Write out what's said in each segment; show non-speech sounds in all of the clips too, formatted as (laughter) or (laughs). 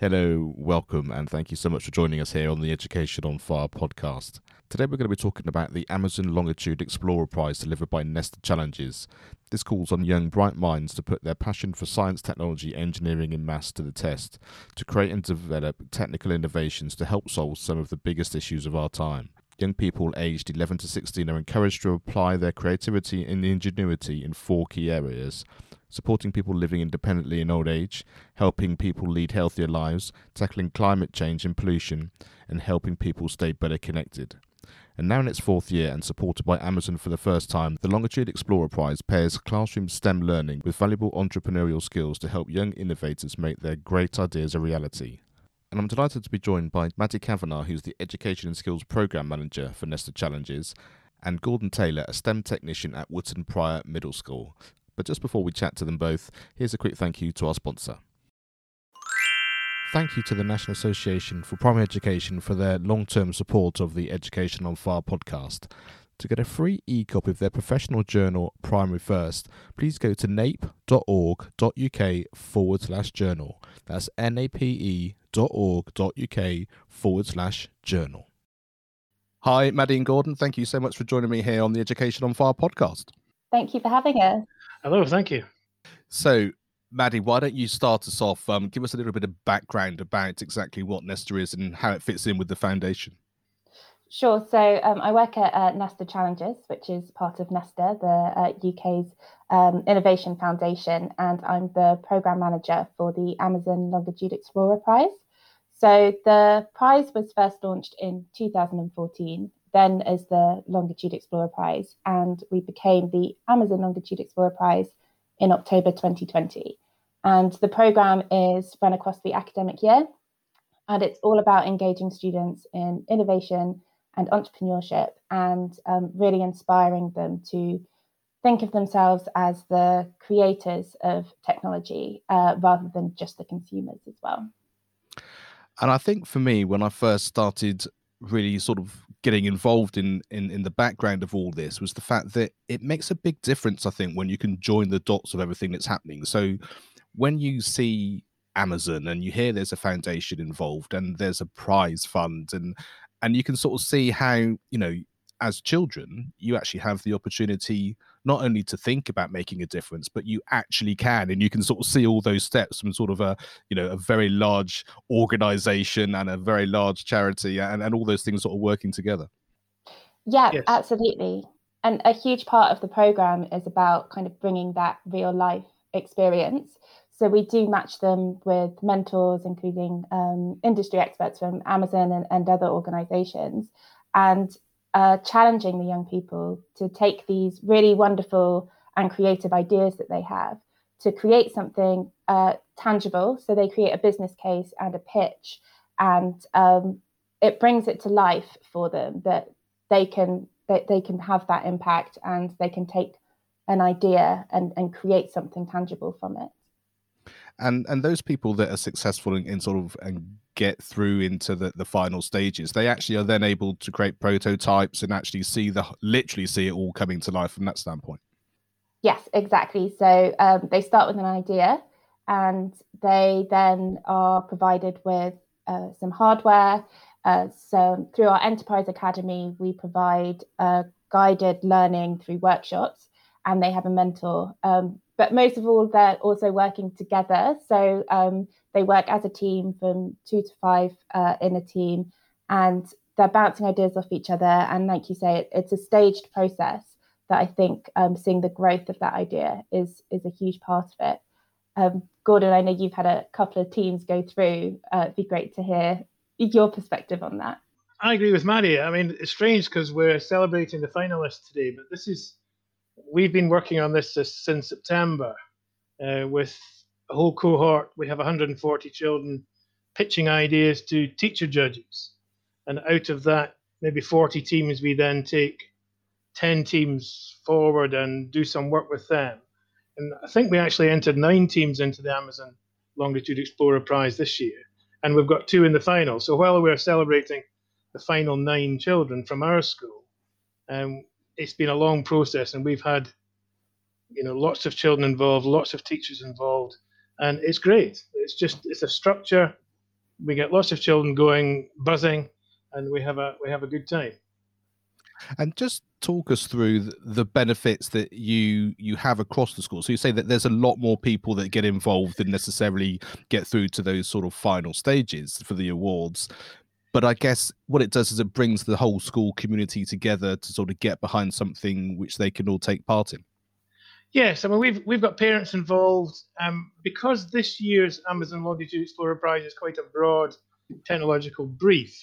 Hello, welcome, and thank you so much for joining us here on the Education on Fire podcast. Today we're going to be talking about the Amazon Longitude Explorer Prize delivered by Nesta Challenges. This calls on young, bright minds to put their passion for science, technology, engineering, and maths to the test, to create and develop technical innovations to help solve some of the biggest issues of our time. Young people aged 11 to 16 are encouraged to apply their creativity and ingenuity in four key areas supporting people living independently in old age, helping people lead healthier lives, tackling climate change and pollution, and helping people stay better connected. And now in its fourth year and supported by Amazon for the first time, the Longitude Explorer Prize pairs classroom STEM learning with valuable entrepreneurial skills to help young innovators make their great ideas a reality. And I'm delighted to be joined by Maddie Kavanagh, who's the Education and Skills Programme Manager for Nesta Challenges, and Gordon Taylor, a STEM technician at Wootton Prior Middle School. But just before we chat to them both, here's a quick thank you to our sponsor. Thank you to the National Association for Primary Education for their long term support of the Education on Fire podcast. To get a free e copy of their professional journal, Primary First, please go to nape.org.uk forward slash journal. That's nape.org.uk forward slash journal. Hi, Maddie and Gordon. Thank you so much for joining me here on the Education on Fire podcast. Thank you for having us. Hello, thank you. So, Maddie, why don't you start us off? Um, give us a little bit of background about exactly what Nesta is and how it fits in with the foundation. Sure. So um, I work at uh, Nesta Challenges, which is part of Nesta, the uh, UK's um, innovation foundation, and I'm the program manager for the Amazon Longitude Explorer Prize. So the prize was first launched in 2014, then as the Longitude Explorer Prize, and we became the Amazon Longitude Explorer Prize in October 2020. And the program is run across the academic year, and it's all about engaging students in innovation and entrepreneurship and um, really inspiring them to think of themselves as the creators of technology uh, rather than just the consumers as well. And I think for me, when I first started really sort of getting involved in, in in the background of all this was the fact that it makes a big difference i think when you can join the dots of everything that's happening. So when you see amazon and you hear there's a foundation involved and there's a prize fund and and you can sort of see how you know as children you actually have the opportunity not only to think about making a difference but you actually can and you can sort of see all those steps from sort of a you know a very large organization and a very large charity and, and all those things sort of working together. Yeah yes. absolutely. And a huge part of the program is about kind of bringing that real life experience. So we do match them with mentors, including um, industry experts from Amazon and, and other organizations, and uh, challenging the young people to take these really wonderful and creative ideas that they have to create something uh, tangible. So they create a business case and a pitch, and um, it brings it to life for them that they can that they can have that impact and they can take an idea and, and create something tangible from it and and those people that are successful in, in, sort of get through into the, the final stages. They actually are then able to create prototypes and actually see the literally see it all coming to life from that standpoint. Yes exactly. So um, they start with an idea and they then are provided with uh, some hardware uh, so through our enterprise academy we provide uh, guided learning through workshops and they have a mentor. Um, but most of all, they're also working together. So um, they work as a team from two to five uh, in a team, and they're bouncing ideas off each other. And like you say, it, it's a staged process that I think um, seeing the growth of that idea is is a huge part of it. Um, Gordon, I know you've had a couple of teams go through. Uh, it'd be great to hear your perspective on that. I agree with Maddie. I mean, it's strange because we're celebrating the finalists today, but this is we've been working on this since September uh, with a whole cohort. We have 140 children pitching ideas to teacher judges. And out of that, maybe 40 teams, we then take 10 teams forward and do some work with them. And I think we actually entered nine teams into the Amazon Longitude Explorer Prize this year, and we've got two in the final. So while we're celebrating the final nine children from our school, um, it's been a long process, and we've had you know lots of children involved, lots of teachers involved, and it's great. It's just it's a structure. We get lots of children going, buzzing, and we have a we have a good time. And just talk us through the benefits that you you have across the school. So you say that there's a lot more people that get involved than necessarily get through to those sort of final stages for the awards. But I guess what it does is it brings the whole school community together to sort of get behind something which they can all take part in. Yes, I mean we've we've got parents involved um, because this year's Amazon Longitude Explorer Prize is quite a broad technological brief.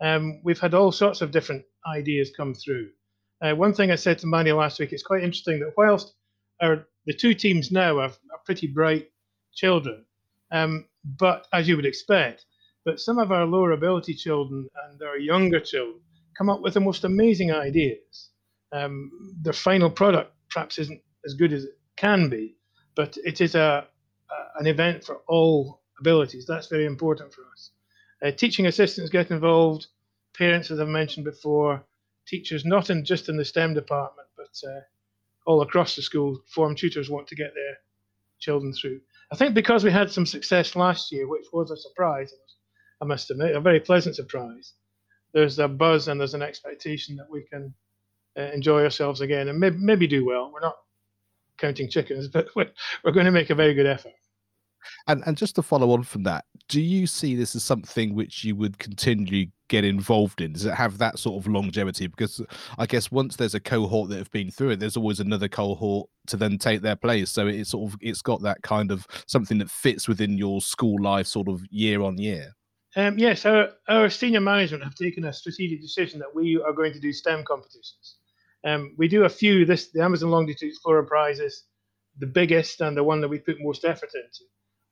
Um, we've had all sorts of different ideas come through. Uh, one thing I said to Manny last week, it's quite interesting that whilst our the two teams now are, are pretty bright children, um, but as you would expect, but some of our lower ability children and our younger children come up with the most amazing ideas. Um, their final product perhaps isn't as good as it can be, but it is a, a an event for all abilities. That's very important for us. Uh, teaching assistants get involved, parents, as I've mentioned before, teachers, not in just in the STEM department, but uh, all across the school, form tutors want to get their children through. I think because we had some success last year, which was a surprise, I must admit, a very pleasant surprise. There's a buzz and there's an expectation that we can uh, enjoy ourselves again and maybe, maybe do well. We're not counting chickens, (laughs) but we're, we're going to make a very good effort. And and just to follow on from that, do you see this as something which you would continually get involved in? Does it have that sort of longevity? Because I guess once there's a cohort that have been through it, there's always another cohort to then take their place. So it's sort of it's got that kind of something that fits within your school life, sort of year on year. Um, yes, our, our senior management have taken a strategic decision that we are going to do STEM competitions. Um, we do a few. This the Amazon Longitude Explorer Prize is the biggest and the one that we put most effort into.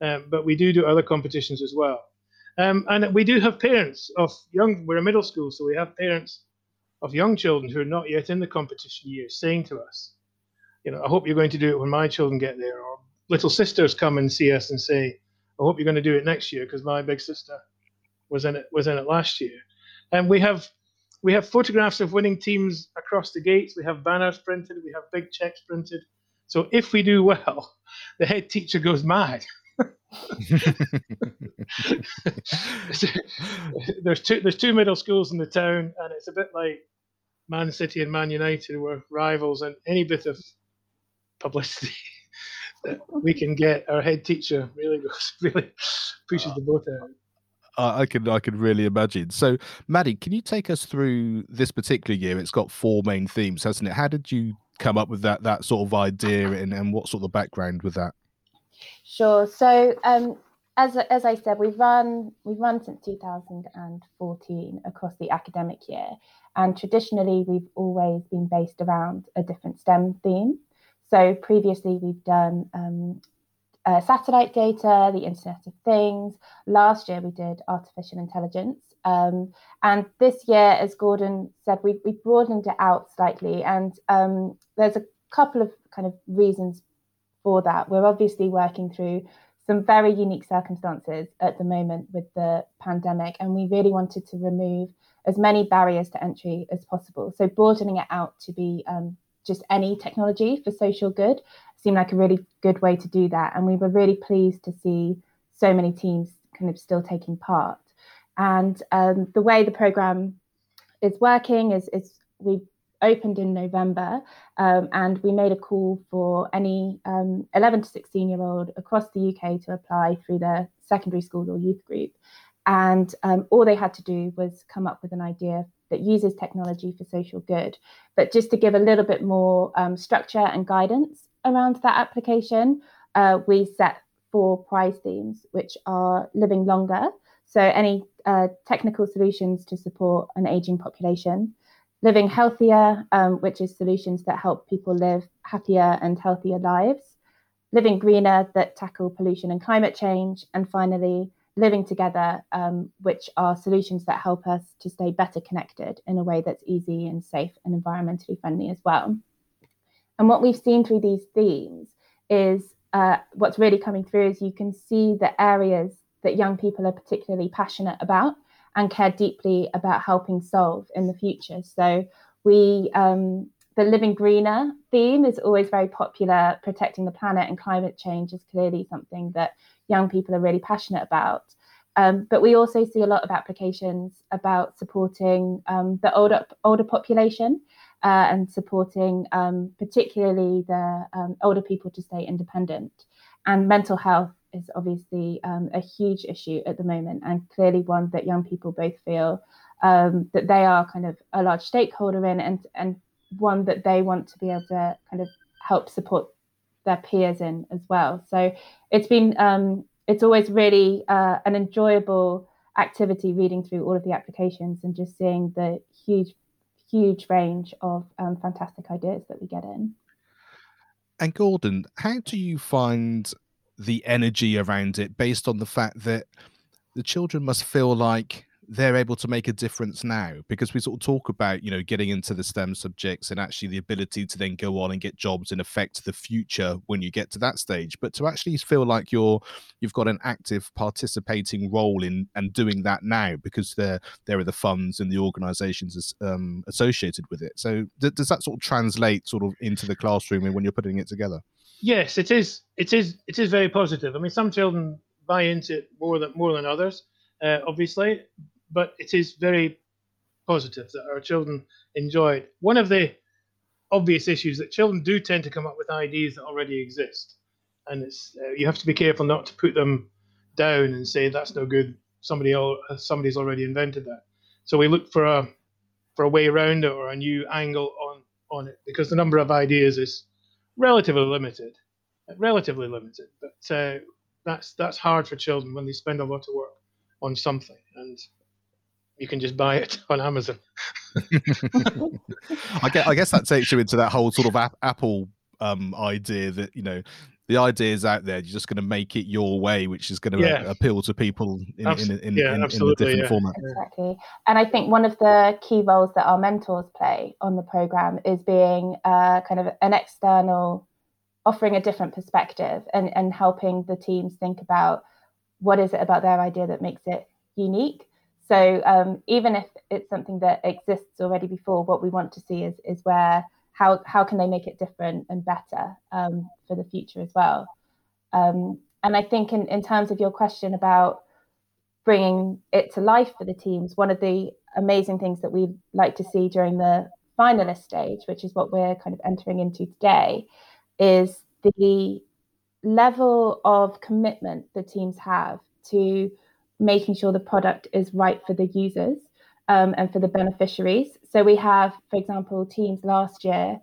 Um, but we do do other competitions as well. Um, and we do have parents of young, we're a middle school, so we have parents of young children who are not yet in the competition year saying to us, you know, I hope you're going to do it when my children get there. Or little sisters come and see us and say, I hope you're going to do it next year because my big sister was in it was in it last year. And we have we have photographs of winning teams across the gates. We have banners printed. We have big checks printed. So if we do well, (laughs) the head teacher goes mad. (laughs) there's two there's two middle schools in the town, and it's a bit like Man City and Man United were rivals, and any bit of publicity (laughs) that we can get, our head teacher really goes really pushes ah. the boat out. I can I can really imagine. So, Maddie, can you take us through this particular year? It's got four main themes, hasn't it? How did you come up with that that sort of idea, and, and what sort of background with that? Sure. So, um, as as I said, we've run we've run since 2014 across the academic year, and traditionally we've always been based around a different STEM theme. So previously we've done um, uh, satellite data, the Internet of Things. Last year we did artificial intelligence. Um, and this year, as Gordon said, we, we broadened it out slightly. And um, there's a couple of kind of reasons for that. We're obviously working through some very unique circumstances at the moment with the pandemic, and we really wanted to remove as many barriers to entry as possible. So, broadening it out to be um, just any technology for social good seemed like a really good way to do that. And we were really pleased to see so many teams kind of still taking part. And um, the way the program is working is, is we opened in November, um, and we made a call for any um, 11 to 16 year old across the UK to apply through their secondary school or youth group. And um, all they had to do was come up with an idea that uses technology for social good. But just to give a little bit more um, structure and guidance around that application, uh, we set four prize themes, which are living longer. So, any uh, technical solutions to support an aging population, living healthier, um, which is solutions that help people live happier and healthier lives, living greener that tackle pollution and climate change, and finally, living together, um, which are solutions that help us to stay better connected in a way that's easy and safe and environmentally friendly as well. And what we've seen through these themes is uh, what's really coming through is you can see the areas that young people are particularly passionate about and care deeply about helping solve in the future. So we um, the living greener theme is always very popular. Protecting the planet and climate change is clearly something that young people are really passionate about. Um, but we also see a lot of applications about supporting um, the older older population uh, and supporting um, particularly the um, older people to stay independent. And mental health is obviously um, a huge issue at the moment, and clearly one that young people both feel um, that they are kind of a large stakeholder in, and and one that they want to be able to kind of help support their peers in as well. So it's been um, it's always really uh, an enjoyable activity reading through all of the applications and just seeing the huge huge range of um, fantastic ideas that we get in. And Gordon, how do you find the energy around it based on the fact that the children must feel like they're able to make a difference now because we sort of talk about you know getting into the stem subjects and actually the ability to then go on and get jobs and affect the future when you get to that stage. But to actually feel like you're you've got an active participating role in and doing that now because there there are the funds and the organizations um, associated with it. So th- does that sort of translate sort of into the classroom when you're putting it together? Yes it is it is it is very positive. I mean some children buy into it more than more than others uh, obviously but it is very positive that our children enjoy it. One of the obvious issues that children do tend to come up with ideas that already exist, and it's uh, you have to be careful not to put them down and say that's no good. Somebody else, somebody's already invented that. So we look for a for a way around it or a new angle on on it because the number of ideas is relatively limited, relatively limited. But uh, that's that's hard for children when they spend a lot of work on something you can just buy it (laughs) on Amazon. I guess, I guess that takes you into that whole sort of ap- Apple um, idea that you know the idea is out there. You're just going to make it your way, which is going to yeah. appeal to people in, Abs- in, in, yeah, in, in, a different yeah. format. Exactly. And I think one of the key roles that our mentors play on the program is being uh, kind of an external, offering a different perspective and, and helping the teams think about what is it about their idea that makes it unique so um, even if it's something that exists already before, what we want to see is is where how how can they make it different and better um, for the future as well. Um, and I think in, in terms of your question about bringing it to life for the teams, one of the amazing things that we like to see during the finalist stage, which is what we're kind of entering into today, is the level of commitment the teams have to making sure the product is right for the users um, and for the beneficiaries. So we have, for example, teams last year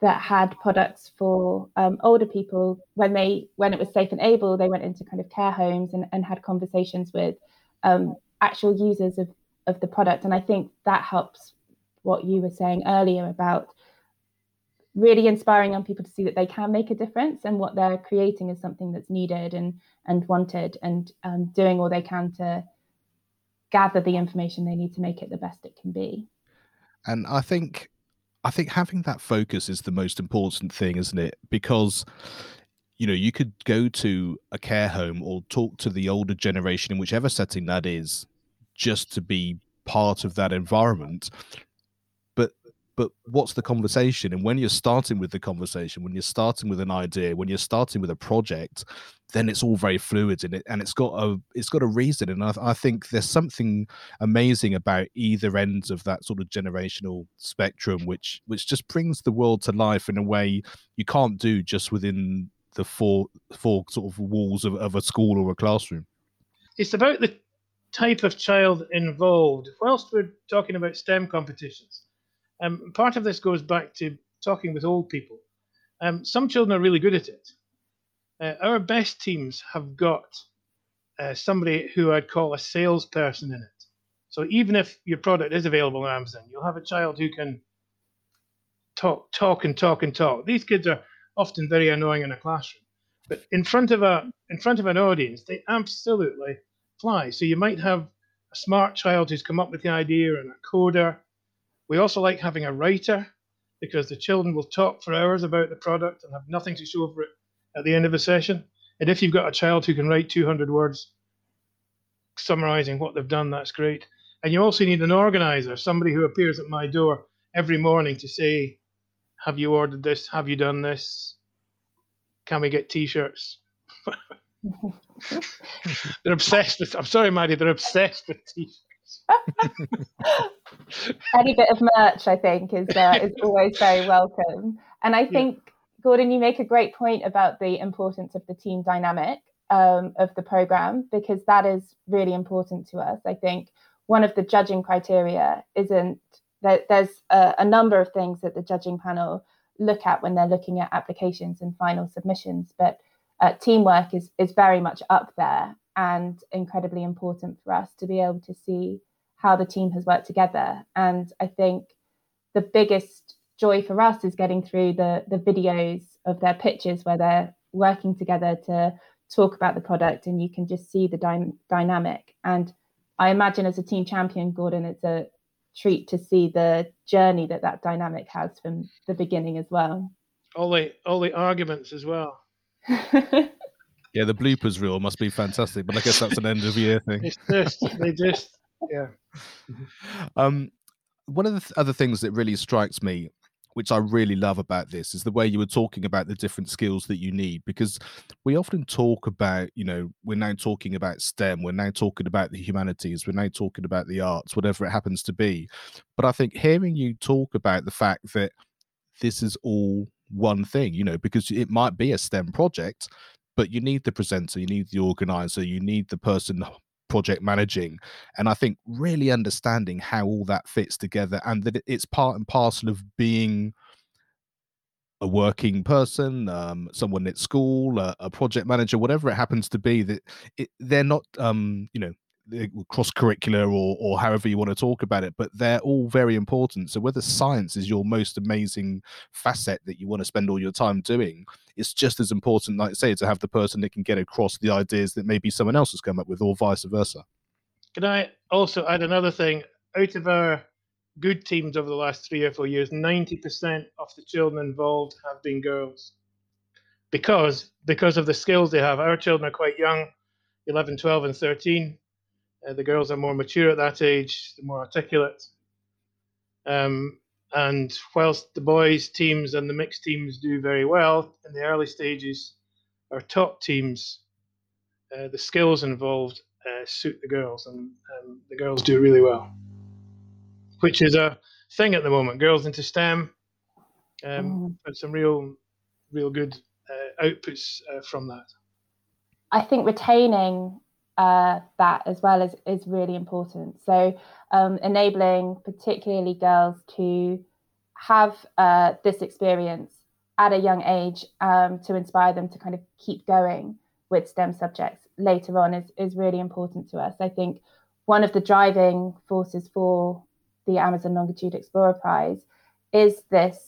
that had products for um, older people when they when it was safe and able they went into kind of care homes and, and had conversations with um, actual users of, of the product and i think that helps what you were saying earlier about really inspiring young people to see that they can make a difference and what they're creating is something that's needed and and wanted and um, doing all they can to gather the information they need to make it the best it can be. And i think i think having that focus is the most important thing isn't it? Because you know you could go to a care home or talk to the older generation in whichever setting that is just to be part of that environment but what's the conversation? And when you're starting with the conversation when you're starting with an idea when you're starting with a project then it's all very fluid in it and it's got a it's got a reason. And I, I, think there's something amazing about either ends of that sort of generational spectrum which which just brings the world to life in a way you can't do just within the four four sort of walls of, of a school or a classroom. It's about the type of child involved. Whilst we're talking about stem competitions um, part of this goes back to talking with old people. Um, some children are really good at it. Uh, our best teams have got uh, somebody who I'd call a salesperson in it. So even if your product is available on Amazon, you'll have a child who can talk, talk, and talk and talk. These kids are often very annoying in a classroom, but in front of a in front of an audience, they absolutely fly. So you might have a smart child who's come up with the idea and a coder. We also like having a writer because the children will talk for hours about the product and have nothing to show for it at the end of a session. And if you've got a child who can write 200 words summarizing what they've done, that's great. And you also need an organizer, somebody who appears at my door every morning to say, Have you ordered this? Have you done this? Can we get t shirts? (laughs) (laughs) they're obsessed with, I'm sorry, Maddie, they're obsessed with t shirts. (laughs) Any bit of merch, I think, is, uh, is (laughs) always very welcome. And I think. Gordon, you make a great point about the importance of the team dynamic um, of the program because that is really important to us. I think one of the judging criteria isn't that there's a, a, number of things that the judging panel look at when they're looking at applications and final submissions, but uh, teamwork is is very much up there and incredibly important for us to be able to see how the team has worked together. And I think the biggest joy for us is getting through the the videos of their pitches where they're working together to talk about the product and you can just see the dy- dynamic. And i imagine as a team champion gordon it's a treat to see the journey that that dynamic has from the beginning as well. All the all the arguments as well. (laughs) Yeah the bloopers reel must be fantastic but i guess that's an end of year thing. It's just they just yeah (laughs) um one of the th- other things that really strikes me which I really love about this is the way you were talking about the different skills that you need because we often talk about, you know, we're now talking about STEM, we're now talking about the humanities, we're now talking about the arts, whatever it happens to be. But I think hearing you talk about the fact that this is all one thing, you know, because it might be a STEM project, but you need the presenter, you need the organizer, you need the person project managing and i think really understanding how all that fits together and that it's part and parcel of being a working person um, someone at school a, a, project manager whatever it happens to be that it, they're not um, you know Eh, cross curricular or or however you want to talk about it but they're all very important. So whether science is your most amazing facet that you want to spend all your time doing it's just as important like I say to have the person that can get across the ideas that maybe someone else has come up with or vice versa. Can i also add another thing? Out of our good teams over the last three or four years 90% of the children involved have been girls. Because because of the skills they have. Our children are quite young 11 12 and 13 uh, the girls are more mature at that age, more articulate. Um, and whilst the boys' teams and the mixed teams do very well in the early stages, our top teams, uh, the skills involved uh, suit the girls, and um, the girls do really well, which is a thing at the moment. Girls into STEM, um, mm. some real, real good uh, outputs uh, from that. I think retaining uh, that as well is, is really important. So, um, enabling particularly girls to have uh, this experience at a young age um, to inspire them to kind of keep going with STEM subjects later on is, is really important to us. I think one of the driving forces for the Amazon Longitude Explorer Prize is this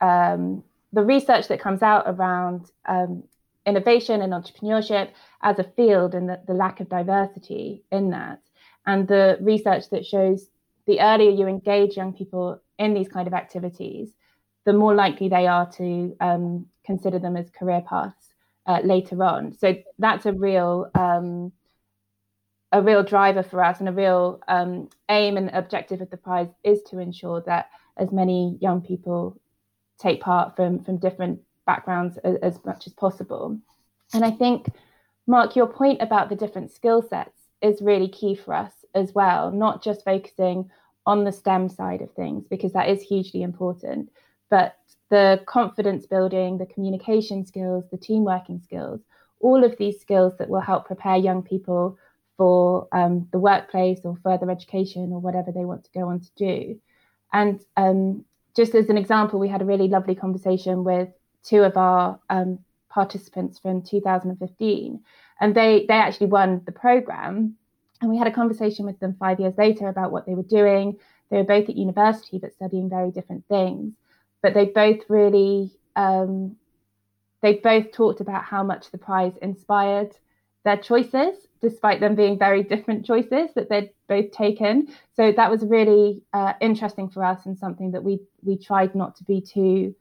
um, the research that comes out around um, innovation and entrepreneurship as a field and the, the lack of diversity in that. And the research that shows the earlier you engage young people in these kind of activities, the more likely they are to um, consider them as career paths uh, later on. So that's a real um, a real driver for us, and a real um, aim and objective of the prize is to ensure that as many young people take part from from different backgrounds as, as much as possible. And I think, Mark, your point about the different skill sets is really key for us as well, not just focusing on the STEM side of things, because that is hugely important, but the confidence building, the communication skills, the team working skills, all of these skills that will help prepare young people for um, the workplace or further education or whatever they want to go on to do. And um, just as an example, we had a really lovely conversation with two of our um, participants from 2015, and they they actually won the program. And we had a conversation with them five years later about what they were doing. They were both at university but studying very different things, but they both really um, they both talked about how much the prize inspired their choices, despite them being very different choices that they'd both taken. So that was really uh, interesting for us and something that we we tried not to be too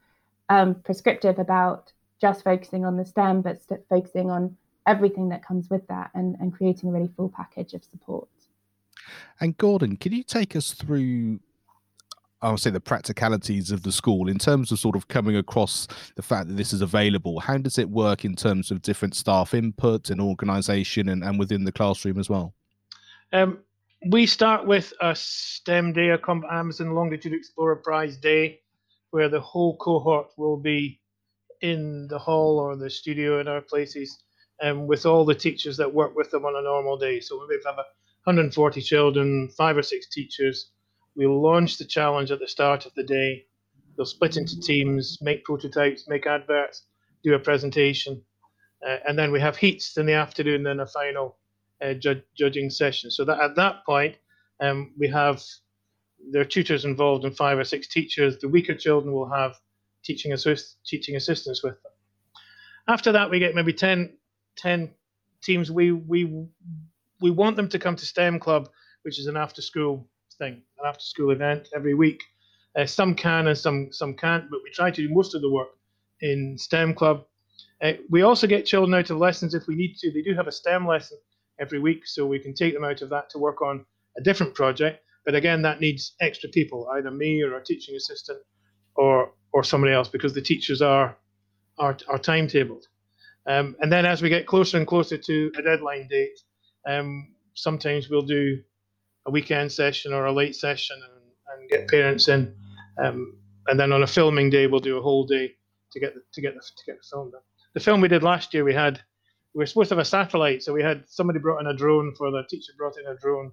um, prescriptive about just focusing on the STEM, but st- focusing on everything that comes with that and, and creating a really full package of support. And Gordon, can you take us through I'll say the practicalities of the school in terms of sort of coming across the fact that this is available. How does it work in terms of different staff input and organisation and, and within the classroom as well? Um, we start with a STEM day, a Amazon Longitude Explorer Prize day, where the whole cohort will be in the hall or the studio in our places um, with all the teachers that work with them on a normal day. So we have 140 children, five or six teachers, We'll launch the challenge at the start of the day. They'll split into teams, make prototypes, make adverts, do a presentation, uh, and then we have heats in the afternoon, then a final uh, ju- judging session. So that at that point, um, we have their tutors involved and five or six teachers. The weaker children will have teaching assist- teaching assistants with them. After that, we get maybe 10, 10 teams. We we we want them to come to STEM Club, which is an after school thing, an after school event every week. Uh, some can and some some can't, but we try to do most of the work in STEM Club. Uh, we also get children out of lessons if we need to. They do have a STEM lesson every week, so we can take them out of that to work on a different project. But again, that needs extra people, either me or a teaching assistant, or or somebody else, because the teachers are are, are timetabled. Um, and then as we get closer and closer to a deadline date, um, sometimes we'll do a weekend session or a late session and, and get parents in. Um, and then on a filming day, we'll do a whole day to get the, to get the, to get the film done. The film we did last year, we had we were supposed to have a satellite, so we had somebody brought in a drone for the teacher brought in a drone,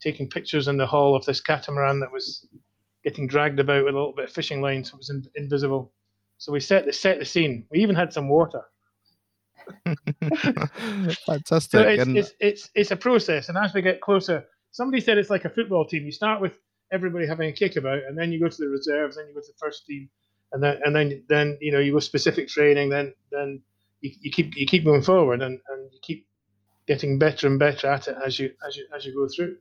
taking pictures in the hall of this catamaran that was getting dragged about with a little bit of fishing line, so it was in, invisible. So we set the set the scene. We even had some water. (laughs) Fantastic. So it's, it's, it's it's a process, and as we get closer, somebody said it's like a football team. You start with everybody having a kickabout, and then you go to the reserves, then you go to the first team, and then and then then you know you go specific training, then then you, you keep you keep moving forward, and, and you keep getting better and better at it as you as you as you go through.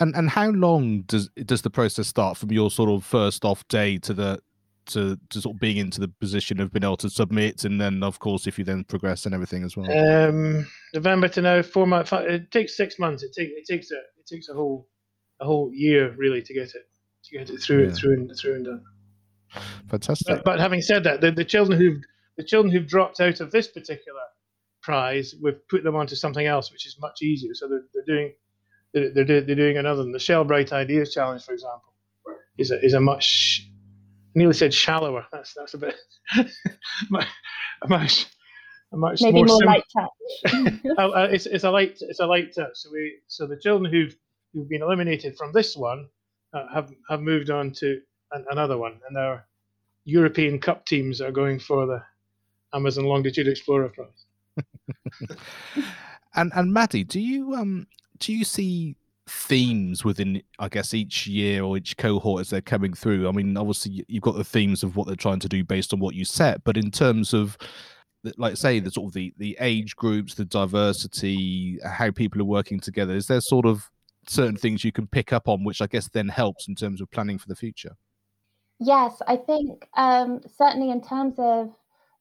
And and how long does does the process start from your sort of first off day to the to, to sort of being into the position of being able to submit, and then of course if you then progress and everything as well. Um, November to now, four months. It takes six months. It takes it takes a it takes a whole a whole year really to get it to get it through yeah. through and through and done. Fantastic. But, but having said that, the, the children who've the children who've dropped out of this particular prize, we've put them onto something else, which is much easier. So they're, they're doing they're, they're, they're doing another one. The Shell Bright Ideas Challenge, for example, is a, is a much nearly said shallower. That's that's a bit a (laughs) much a much maybe more, more light touch. (laughs) oh, uh, it's it's a light it's a light touch. So we so the children who've who've been eliminated from this one uh, have have moved on to an, another one, and our European Cup teams are going for the Amazon Longitude Explorer Prize. (laughs) and and Maddie, do you um do you see themes within i guess each year or each cohort as they're coming through? I mean obviously you've got the themes of what they're trying to do based on what you set but in terms of like say the sort of the the age groups the diversity how people are working together is there sort of certain things you can pick up on which i guess then helps in terms of planning for the future? Yes i think um, certainly in terms of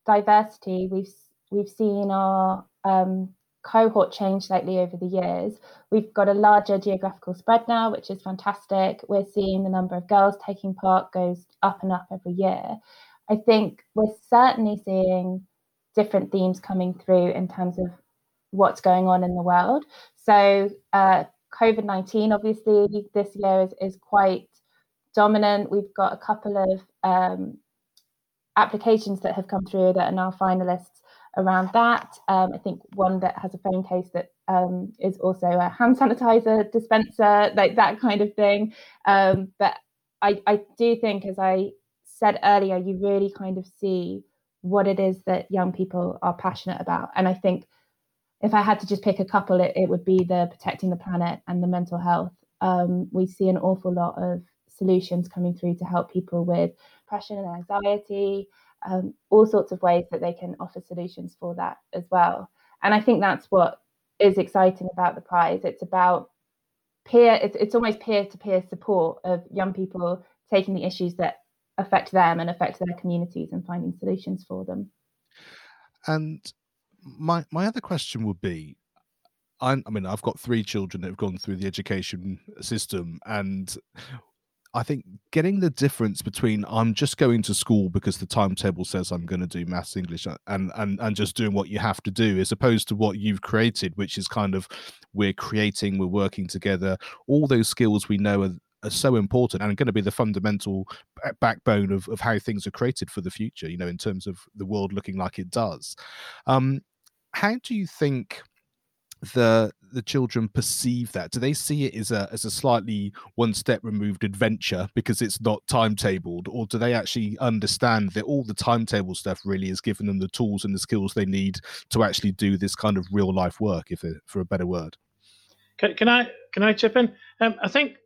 diversity we've we've seen our um, cohort changed slightly over the years. We've got a larger geographical spread now, which is fantastic. We're seeing the number of girls taking part goes up and up every year. I think we're certainly seeing different themes coming through in terms of what's going on in the world. So, uh, COVID 19, obviously, this year is, is quite dominant. We've got a couple of um, applications that have come through that are now finalists around that. Um, I think one that has a phone case that um, is also a hand sanitizer dispenser, like that kind of thing. Um, but I, I do think, as I said earlier, you really kind of see what it is that young people are passionate about. And I think if I had to just pick a couple, it, it would be the protecting the planet and the mental health. Um, we see an awful lot of solutions coming through to help people with depression and anxiety, um, all sorts of ways that they can offer solutions for that as well. And I think that's what is exciting about the prize. It's about peer. It's it's almost peer to peer support of young people taking the issues that affect them and affect their communities and finding solutions for them. And my my other question would be I, I mean, I've got three children that have gone through the education system, and I think getting the difference between I'm just going to school because the timetable says I'm going to do maths, English, and and and just doing what you have to do, as opposed to what you've created, which is kind of we're creating, we're working together. All those skills we know are, are so important and going to be the fundamental backbone of, of how things are created for the future. You know, in terms of the world looking like it does. Um, how do you think? the the children perceive that? Do they see it as a as a slightly one step removed adventure because it's not timetabled? Or do they actually understand that all the timetable stuff really is giving them the tools and the skills they need to actually do this kind of real life work if it, for a better word? Can, can i can i chip in? Um, i think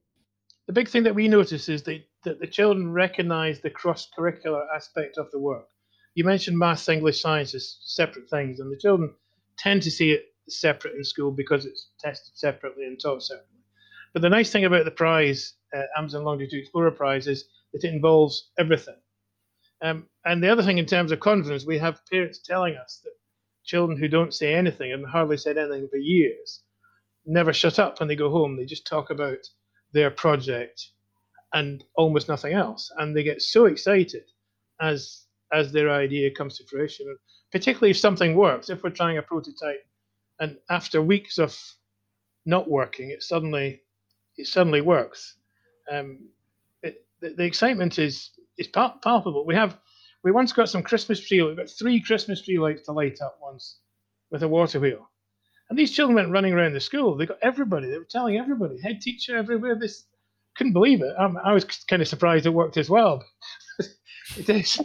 the big thing that we notice is that, that the children recognize the cross curricular aspect of the work. You mentioned maths english science as separate things and the children tend to see it separate in school because it's tested separately and taught separately. But the nice thing about the prize, uh, Amazon Longitude Explorer Prize, is that it involves everything. Um, and the other thing in terms of confidence, we have parents telling us that children who don't say anything and hardly said anything for years never shut up when they go home. They just talk about their project and almost nothing else. And they get so excited as as their idea comes to fruition. And particularly if something works, if we're trying a prototype and after weeks of not working, it suddenly it suddenly works. Um, it, the, the, excitement is is palpable. We have we once got some Christmas tree. We got three Christmas tree lights to light up once with a water wheel, and these children went running around the school. They got everybody. They were telling everybody, head teacher everywhere. This couldn't believe it. Um, I was kind of surprised it worked as well. (laughs) it is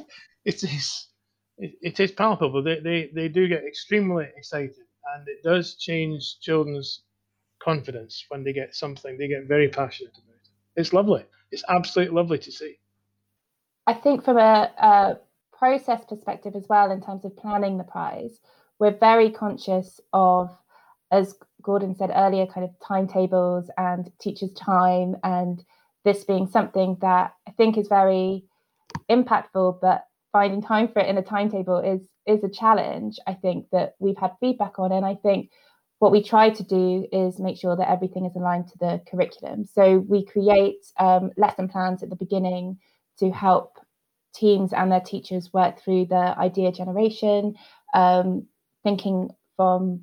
it is it, it is palpable. They, they they do get extremely excited and it does change children's confidence when they get something. They get very passionate about it. It's lovely. It's absolutely lovely to see. I think from a, a process perspective as well, in terms of planning the prize, we're very conscious of, as Gordon said earlier, kind of timetables and teachers' time, and this being something that I think is very impactful, but finding time for it in a timetable is is a challenge i think that we've had feedback on. And i think what we try to do is make sure that everything is aligned to the curriculum. So we create um, lesson plans at the beginning to help teams and their teachers work through the idea generation um, thinking from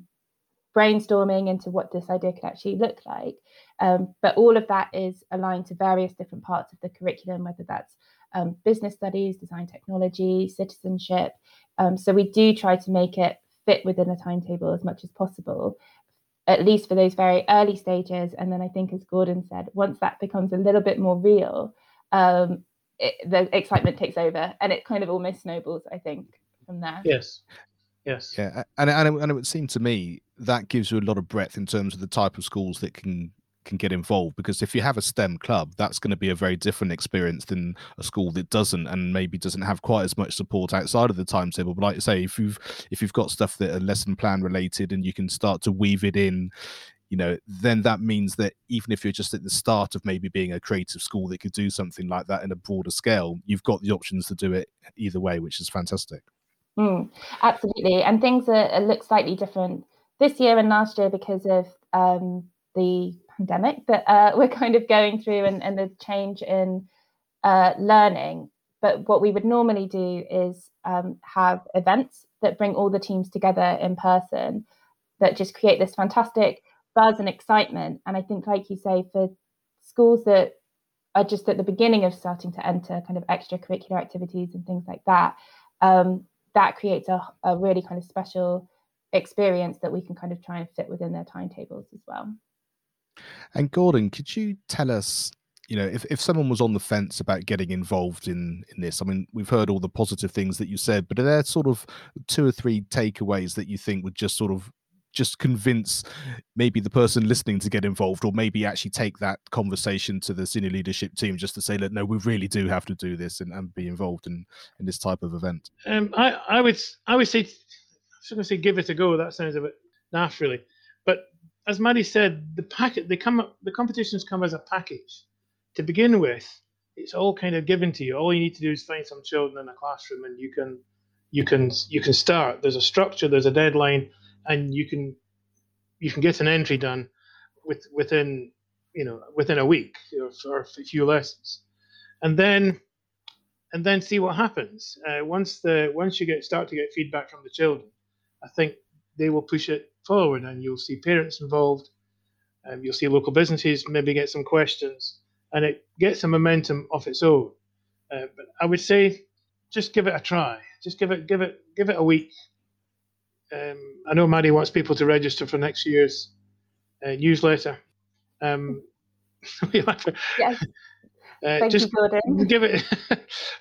brainstorming into what this idea could actually look like. Um, but all of that is aligned to various different parts of the curriculum whether that's um, business studies, design technology, citizenship. Um, so we do try to make it fit within a timetable as much as possible, at least for those very early stages. And then I think, as Gordon said, once that becomes a little bit more real, um, it, the excitement takes over and it kind of almost snowballs, I think, from there. Yes. Yes. Yeah, and, and, and it would seem to me that gives you a lot of breadth in terms of the type of schools that can can get involved because if you have a STEM club, that's going to be a very different experience than a school that doesn't and maybe doesn't have quite as much support outside of the timetable. But like I say, if you've if you've got stuff that are lesson plan related and you can start to weave it in, you know, then that means that even if you're just at the start of maybe being a creative school that could do something like that in a broader scale, you've got the options to do it either way, which is fantastic. Mm, absolutely, and things are, look slightly different this year and last year because of um, the pandemic that uh, (laughs) we're kind of going through and, and the change in uh, learning. But what we would normally do is um, have events that bring all the teams together in person that just create this fantastic buzz and excitement. And I think, like you say, for schools that are just at the beginning of starting to enter kind of extracurricular activities and things like that, um, that creates a, a really kind of special experience that we can kind of try and fit within their timetables as well. And Gordon, could you tell us, you know, if, if someone was on the fence about getting involved in in this, I mean, we've heard all the positive things that you said, but are there sort of two or three takeaways that you think would just sort of just convince maybe the person listening to get involved or maybe actually take that conversation to the senior leadership team just to say that no we really do have to do this and, and be involved in in this type of event um, I, I would i would say i was going to say give it a go that sounds a bit naff really as Maddie said, the packet they come the competitions come as a package. To begin with, it's all kind of given to you. All you need to do is find some children in a classroom, and you can you can you can start. There's a structure, there's a deadline, and you can you can get an entry done with within you know within a week or, or a few lessons, and then and then see what happens. Uh, once the once you get start to get feedback from the children, I think they will push it forward, and you'll see parents involved. Um, you'll see local businesses maybe get some questions, and it gets a momentum of its own. Uh, but I would say, just give it a try. Just give it give it give it a week. Um, I know Maddie wants people to register for next year's uh, newsletter. Um, (laughs) yes. (laughs) Uh, Thank just you, (laughs) give it,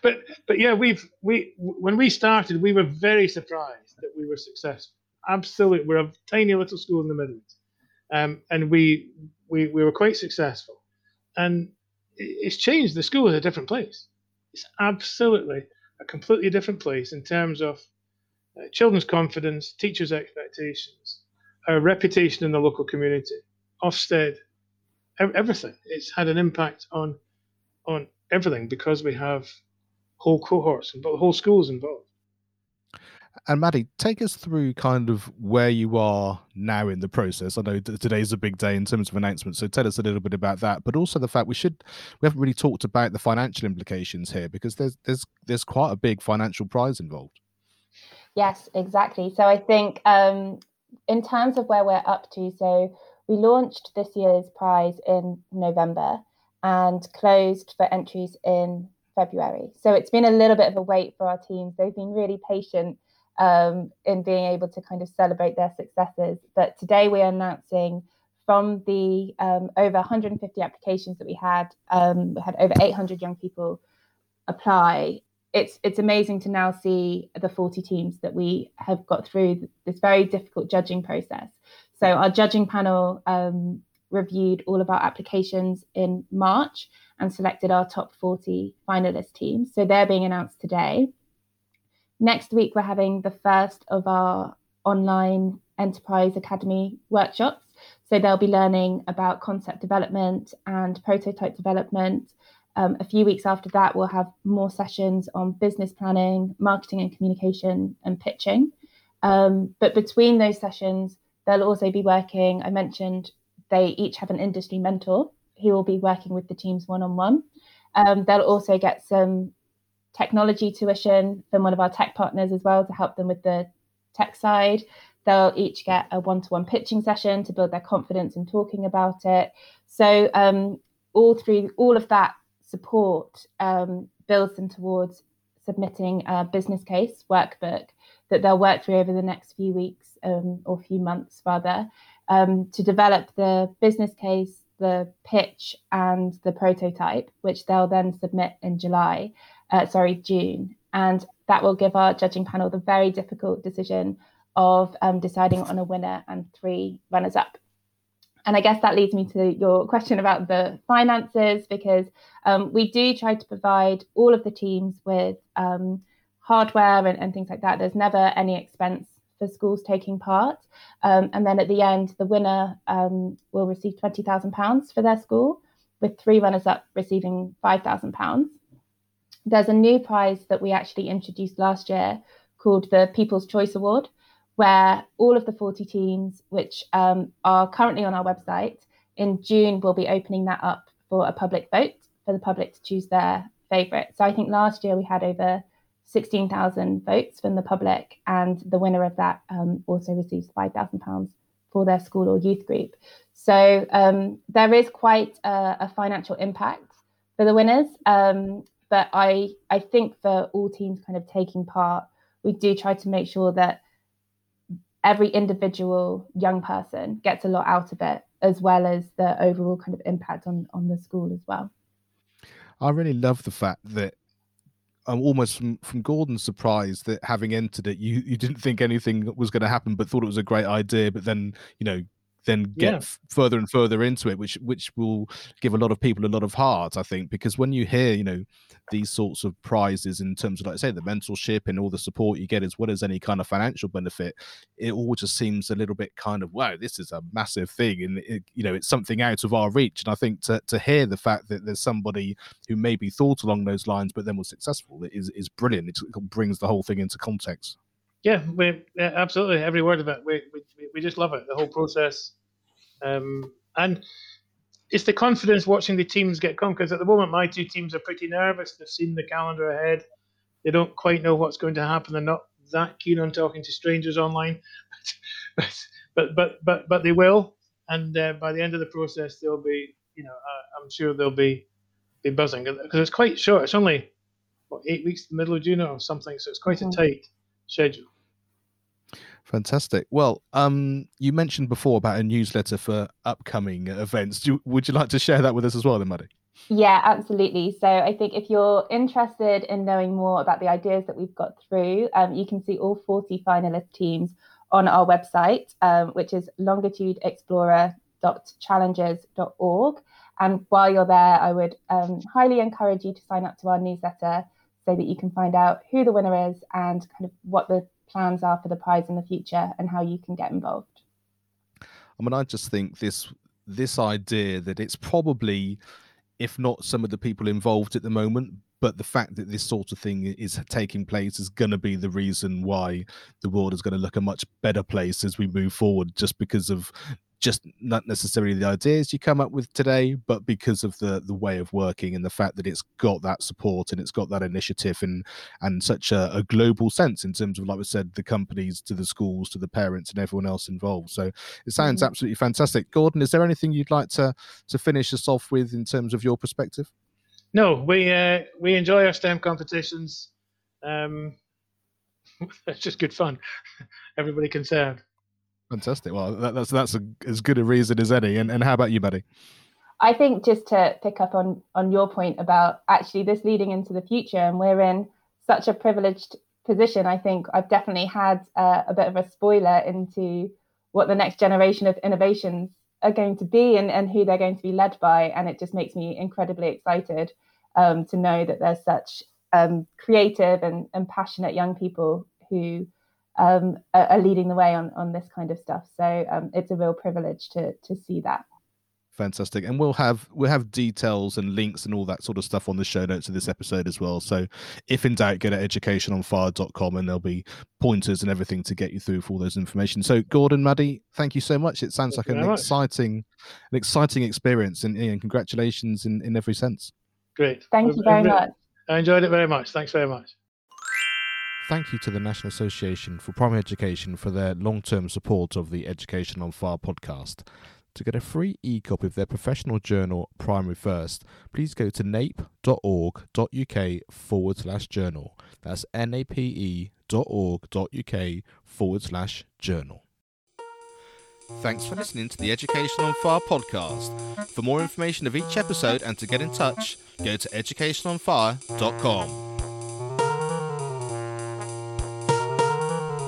but but yeah, we've we when we started, we were very surprised that we were successful absolutely. We're a tiny little school in the Midlands, um, and we we we were quite successful, and it's changed. The school is a different place. It's absolutely a completely different place in terms of uh, children's confidence, teachers' expectations, our reputation in the local community, Ofsted, everything. It's had an impact on on everything because we have whole cohorts and whole schools involved. And Maddie, take us through kind of where you are now in the process. I know today's a big day in terms of announcements, so tell us a little bit about that. But also the fact we should we haven't really talked about the financial implications here because there's there's there's quite a big financial prize involved. Yes, exactly. So I think um, in terms of where we're up to, so we launched this year's prize in November and closed for entries in February. So it's been a little bit of a wait for our teams. They've been really patient um, in being able to kind of celebrate their successes. But today we are announcing from the um, over 150 applications that we had, um, we had over 800 young people apply. It's it's amazing to now see the 40 teams that we have got through this very difficult judging process. So our judging panel um, reviewed all of our applications in March and selected our top 40 finalist teams. So they're being announced today. Next week, we're having the first of our online Enterprise Academy workshops. So they'll be learning about concept development and prototype development. Um, a few weeks after that, we'll have more sessions on business planning, marketing and communication, and pitching. Um, but between those sessions, they'll also be working. I mentioned they each have an industry mentor who will be working with the teams one on one. They'll also get some technology tuition from one of our tech partners as well to help them with the tech side. They'll each get a one to one pitching session to build their confidence in talking about it. So, um, all through all of that support um, builds them towards submitting a business case workbook that they'll work through over the next few weeks um, or few months rather um, to develop the business case, the pitch, and the prototype, which they'll then submit in July uh, sorry, June. And that will give our judging panel the very difficult decision of um, deciding on a winner and three runners up. And I guess that leads me to your question about the finances, because um, we do try to provide all of the teams with um, hardware and, and, things like that. There's never any expense for schools taking part. Um, and then at the end, the winner um, will receive £20,000 for their school, with three runners up receiving £5,000 there's a new prize that we actually introduced last year called the People's Choice Award, where all of the 40 teams, which um, are currently on our website, in June we'll be opening that up for a public vote for the public to choose their favourite. So I think last year we had over 16,000 votes from the public, and the winner of that um, also receives £5,000 for their school or youth group. So um, there is quite a, a, financial impact for the winners. Um, but I I think for all teams kind of taking part, we do try to make sure that every individual young person gets a lot out of it, as well as the overall kind of impact on on the school as well. I really love the fact that I'm almost from, from Gordon's surprised that having entered it, you, you didn't think anything was going to happen, but thought it was a great idea. But then, you know, then get yeah. f- further and further into it, which which will give a lot of people a lot of heart, I think, because when you hear, you know, these sorts of prizes in terms of, like I say, the mentorship and all the support you get, as well as any kind of financial benefit, it all just seems a little bit kind of, wow, this is a massive thing, and it, you know, it's something out of our reach. And I think to to hear the fact that there's somebody who maybe thought along those lines, but then was successful, is is brilliant. It brings the whole thing into context. Yeah, we yeah, absolutely every word of it. We, we we just love it, the whole process, um, and it's the confidence watching the teams get come. Because at the moment, my two teams are pretty nervous. They've seen the calendar ahead. They don't quite know what's going to happen. They're not that keen on talking to strangers online, (laughs) but but but but but they will. And uh, by the end of the process, they'll be, you know, uh, I'm sure they'll be be buzzing because it's quite short. It's only what eight weeks the middle of June or something, so it's quite mm-hmm. a tight schedule. Fantastic. Well, um, you mentioned before about a newsletter for upcoming events. Do, would you like to share that with us as well, then, Maddie? Yeah, absolutely. So I think if you're interested in knowing more about the ideas that we've got through, um, you can see all 40 finalist teams on our website, um, which is longitudeexplorer.challenges.org. And while you're there, I would um, highly encourage you to sign up to our newsletter so that you can find out who the winner is and kind of what the plans are for the prize in the future and how you can get involved. I mean, I just think this this idea that it's probably, if not some of the people involved at the moment, but the fact that this sort of thing is taking place is going to be the reason why the world is going to look a much better place as we move forward just because of just not necessarily the ideas you come up with today, but because of the the way of working and the fact that it's got that support and it's got that initiative and and such a, a global sense in terms of, like we said, the companies to the schools to the parents and everyone else involved. So it sounds mm-hmm. absolutely fantastic. Gordon, is there anything you'd like to to finish us off with in terms of your perspective? No, we uh, we enjoy our STEM competitions. Um, (laughs) it's just good fun. (laughs) Everybody concerned. Fantastic. Well, that, that's that's a, as good a reason as any. And and how about you, Maddie? I think just to pick up on on your point about actually this leading into the future, and we're in such a privileged position. I think I've definitely had uh, a bit of a spoiler into what the next generation of innovations are going to be and, and who they're going to be led by. And it just makes me incredibly excited um, to know that there's such um, creative and, and passionate young people who um, are, leading the way on on this kind of stuff. So um, it's a real privilege to to see that. Fantastic, and we'll have we'll have details and links and all that sort of stuff on the show notes of this episode as well. So, if in doubt, go to educationonfire.com and there'll be pointers and everything to get you through for all those information. So, Gordon, Maddie, thank you so much. It sounds thank like an exciting, an exciting experience, and, and congratulations in in every sense. Great, thank you very much. I enjoyed it very much. Thanks very much. Thank you to the National Association for Primary Education for their long term support of the Education on Fire podcast. To get a free e copy of their professional journal, Primary First, please go to nape.org.uk forward slash journal. That's nape.org.uk forward slash journal. Thanks for listening to the Education on Fire podcast. For more information of each episode and to get in touch, go to educationonfire.com.